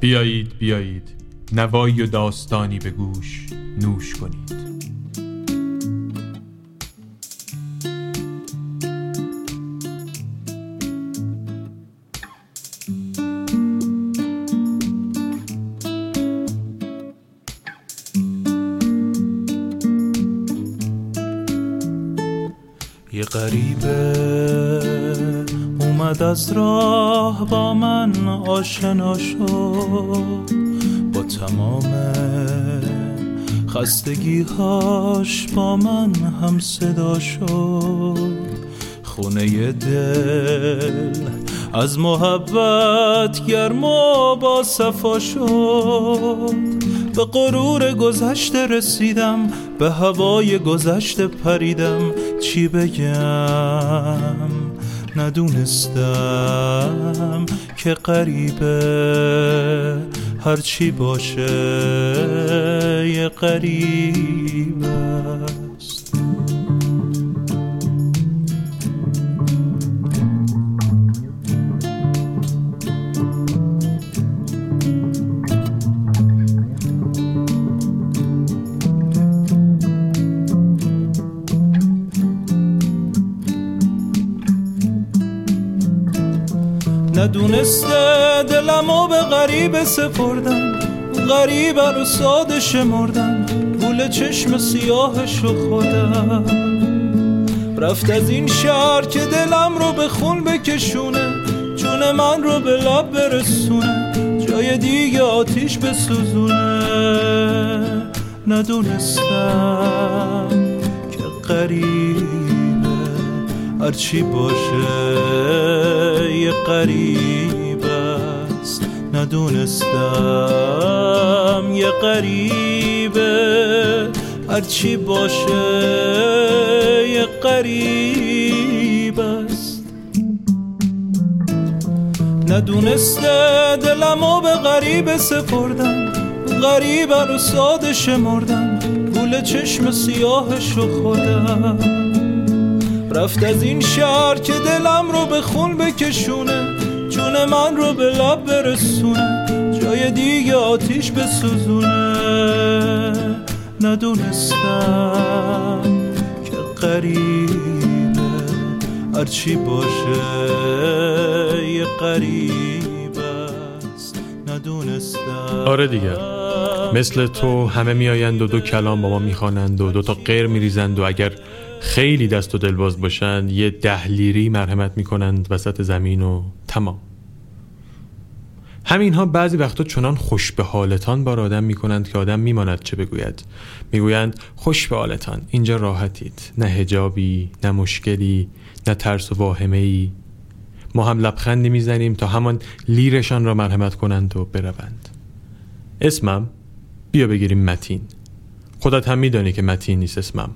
بیایید بیایید. نوایی و داستانی به گوش نوش کنید. یه غریبه اومد از راه با من آشنا شد. با تمام خستگیهاش با من هم صدا شد. خونه دل از محبت گرم و با صفا شد. به غرور گذشته رسیدم به هوای گذشته پریدم. چی بگم؟ ندونستم که قریبه هرچی باشه یه قریب ندونسته دلمو به غریب سپردم. غریب رو ساده شمردم. گول چشم سیاهش رو خودم رفت از این شهر که دلم رو به خون بکشونه. جون من رو به لب برسونه. جای دیگه آتیش بسوزونه. ندونستم که غریبه هرچی باشه یه قریب است. ندونستم یه قریبه هرچی باشه یه قریب است. ندونسته دلمو به غریب سپردم. غریب رو ساده شمردم گول چشم سیاهش رو خودم رفت از این شهر که دلم رو به خون بکشونه جون من رو به لب برسونه جای دیگه آتیش بسوزونه. ندونستم که قریبه هرچی باشه یه قریب است. ندونستم. آره دیگه. مثل تو همه میآیند و دو کلام با ما می‌خوانند و دو تا غیر میریزند و اگر خیلی دست و دلباز باشند یه ده لیری مرحمت می‌کنند وسط زمین و تمام. همینها بعضی وقتا چنان خوش به حالتان بار آدم می‌کنند که آدم میماند چه بگوید. می‌گویند خوش به حالتان اینجا راحتید. نه هجابی نه مشکلی نه ترس و واهمه ای ما هم لبخندی می‌زنیم تا همان لیرشان را مرحمت کنند و بروند. اسمم؟ بیا بگیریم متین. خودت هم میدانی که متین نیست اسمم.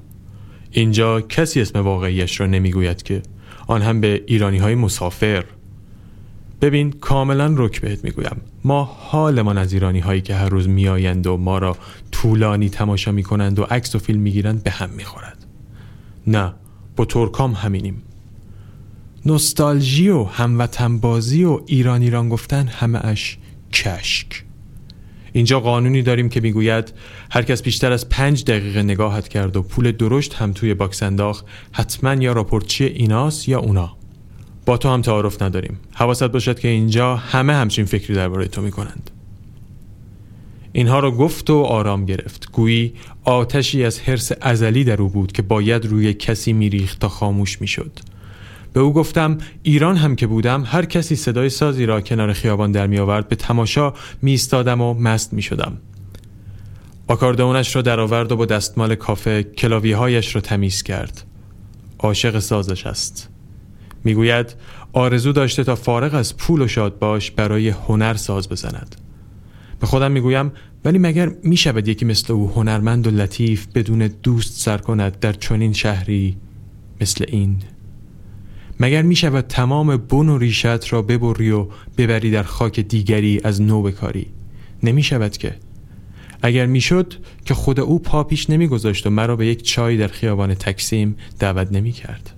اینجا کسی اسم واقعیش را نمی‌گوید که. آن هم به ایرانی های مسافر. ببین کاملا رک بهت می‌گویم. ما حالمان از ایرانی هایی که هر روز میآیند و ما را طولانی تماشا می‌کنند و عکس و فیلم می‌گیرند به هم می‌خورد. نه با ترکام همینیم. نوستالژی و هموطن بازی و ایران ایران گفتن همه اش کشک. اینجا قانونی داریم که می‌گوید هر کس بیشتر از پنج دقیقه نگاهت کرد و پول درشت هم توی باکس انداخت حتما یا راپورتچی ایناس یا اونا. با تو هم تعارف نداریم. حواست باشد که اینجا همه همچین فکری درباره تو می‌کنند. اینها را گفت و آرام گرفت. گویی آتشی از حرس ازلی در او بود که باید روی کسی میریخت تا خاموش می‌شد. به او گفتم ایران هم که بودم هر کسی صدای سازی را کنار خیابان در می آورد به تماشا می ایستادم و مست می شدم آکاردئونش را درآورد و با دستمال کافه کلاویهایش را تمیز کرد. عاشق سازش است. می‌گوید آرزو داشته تا فارغ از پول و شاد باش برای هنر ساز بزند. به خودم می‌گویم ولی مگر می‌شود یکی مثل او هنرمند و لطیف بدون دوست سر کند در چنین شهری مثل این؟ مگر می شود تمام بن و ریشت را ببری و ببری در خاک دیگری از نو بکاری نمی شود که. اگر می‌شد که خود او پا پیش نمیگذاشت و مرا به یک چای در خیابان تکسیم دعوت نمی کرد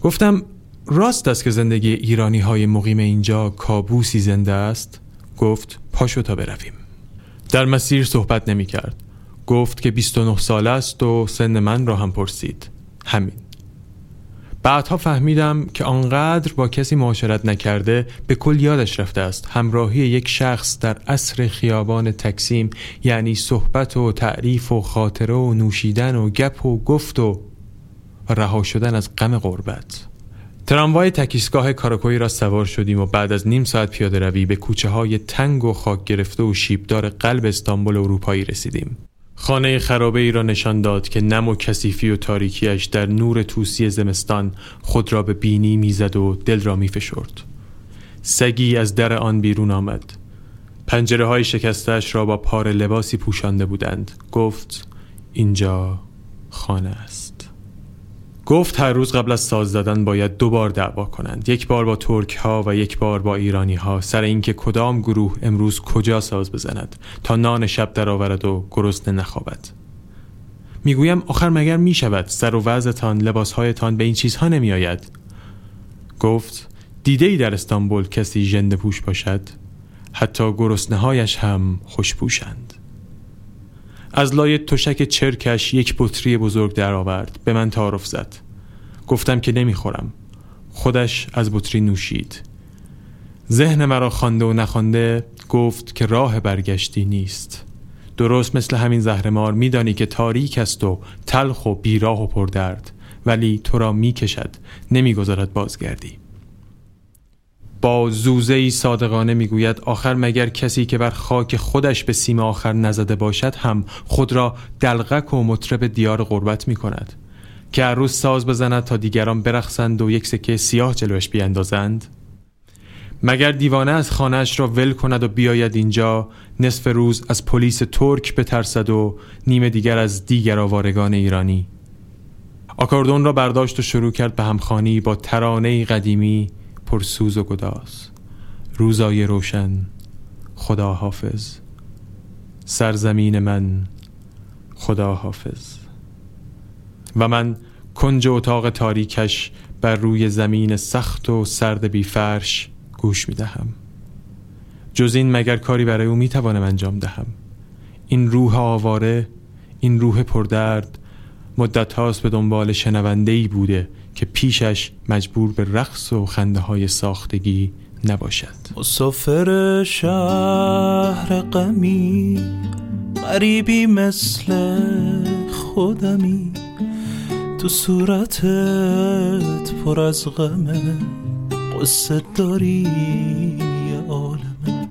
گفتم راست است که زندگی ایرانی های مقیم اینجا کابوسی زنده است. گفت پاشو تا برویم. در مسیر صحبت نمی کرد گفت که 29 ساله است و سن من را هم پرسید. همین. بعدها فهمیدم که آنقدر با کسی معاشرت نکرده به کل یادش رفته است. همراهی یک شخص در عصر خیابان تکسیم یعنی صحبت و تعریف و خاطره و نوشیدن و گپ و گفت و رها شدن از غم غربت. تراموای تکیسگاه کاراکوی را سوار شدیم و بعد از نیم ساعت پیاده روی به کوچه های تنگ و خاک گرفته و شیبدار قلب استانبول اروپایی رسیدیم. خانه خرابه ای را نشان داد که نم و کثیفی و تاریکیش در نور توسی زمستان خود را به بینی می‌زد و دل را میفشرد. سگی از در آن بیرون آمد. پنجره های شکستش را با پار لباسی پوشانده بودند. گفت اینجا خانه است. گفت هر روز قبل از ساز زدن باید دو بار دعوا کنند. یک بار با ترک ها و یک بار با ایرانی ها سر اینکه کدام گروه امروز کجا ساز بزند تا نان شب درآورد و گرسنه نخوابد. می‌گویم آخر مگر می شود سر و وضعتان لباسهایتان به این چیزها نمی آید گفت دیده ای در استانبول کسی ژنده پوش باشد؟ حتی گرسنه هایش هم خوشپوشند از لای تشک چرکش یک بطری بزرگ درآورد. به من تعارف زد. گفتم که نمی‌خورم. خودش از بطری نوشید. ذهن مرا خوانده و نخوانده گفت که راه برگشتی نیست. درست مثل همین زهرمار میدانی که تاریک است و تلخ و بیراه و پردرد. ولی تو را می‌کشد. نمی‌گذارد بازگردی. با زوزه ای صادقانه می‌گوید آخر مگر کسی که بر خاک خودش به سیم آخر نزده باشد هم خود را دلغک و مطرب دیار غربت می کند که هر روز ساز بزند تا دیگران برخصند و یک سکه سیاه جلوش بیاندازند؟ مگر دیوانه از خانهاش را ول کند و بیاید اینجا نصف روز از پلیس ترک بترسد و نیمه دیگر از دیگر آوارگان ایرانی؟ آکاردون را برداشت و شروع کرد به همخانی با ترانه قدیمی پرسوز و گداز. روزای روشن خدا حافظ سرزمین من خدا حافظ و من کنج اتاق تاریکش بر روی زمین سخت و سرد بی فرش گوش می دهم. جز این مگر کاری برای او می توانم انجام دهم. این روح آواره این روح پردرد مدت هاست به دنبال شنونده ای بوده. که پیشش مجبور به رقص و خنده های ساختگی نباشد. مسافر شهر قمی غریبی مثل خودمی. تو صورتت پر از غمه قصه داری عالمه.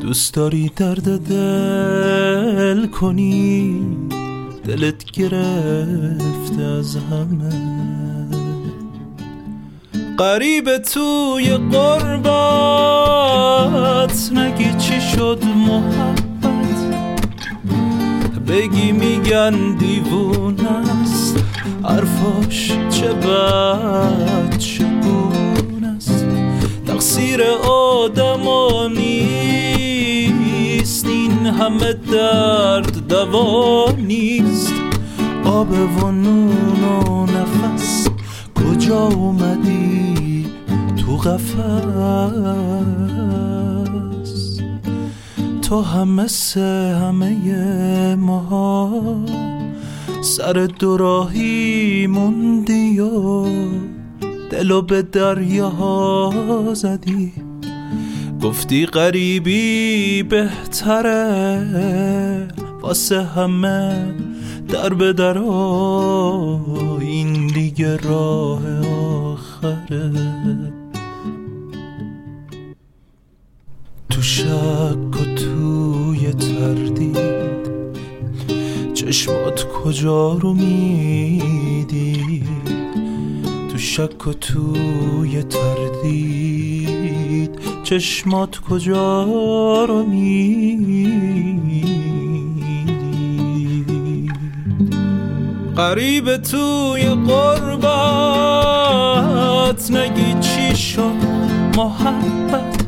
دوست داری درد دل کنی دلت گرفته از همه. قریب توی قربت نگی چی شد محبت؟ بگی میگن دیوون است حرفاش چه بد همه درد دوا نیست. آب و نون و نفس کجا اومدی قفص تو هم مثل همه ما سر دوراهی موندی و دلو به دریا زدی. گفتی غریبی بهتره واسه همه در به در این دیگه راه آخره. تو شک و توی تردید چشمات کجا رو میدی تو شک و توی تردید چشمات کجا رو میدی قریب توی قربت نگی چی شد محبت.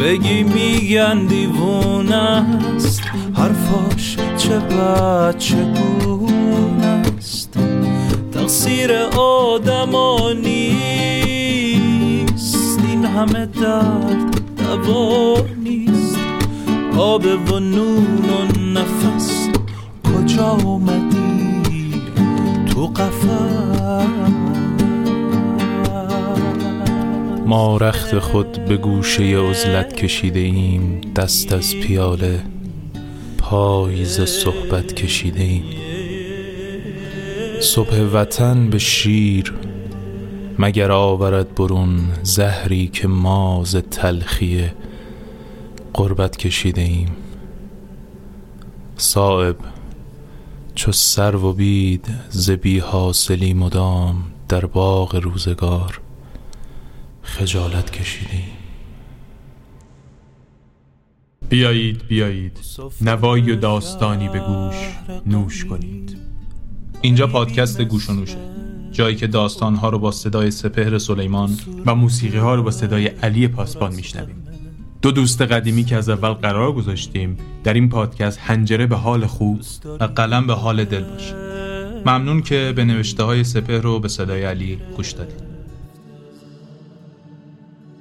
بگی میگن دیوون است حرفاش چه بد چگون است. تقصیر آدم نیست این همه درد دوا نیست. آب و نون و نفس کجا اومدی تو قفس. ما رخت خود به گوشه عزلت کشیده ایم. دست از پیاله پاییز صحبت کشیده ایم. صبح وطن به شیر مگر آورد برون زهری که ماز تلخی قربت کشیده ایم صائب چو سر و بید ز بی حاصلی مدام در باغ روزگار خجالت کشیده ایم بیایید بیایید. نوایی و داستانی به گوش نوش کنید. اینجا پادکست گوش و نوشه. جایی که داستانها رو با صدای سپهر سلیمان و موسیقی ها رو با صدای علی پاسبان میشنویم. دو دوست قدیمی که از اول قرار گذاشتیم در این پادکست هنجره به حال خوب و قلم به حال دل باشه. ممنون که به نوشته های سپهر رو به صدای علی گوش دادید.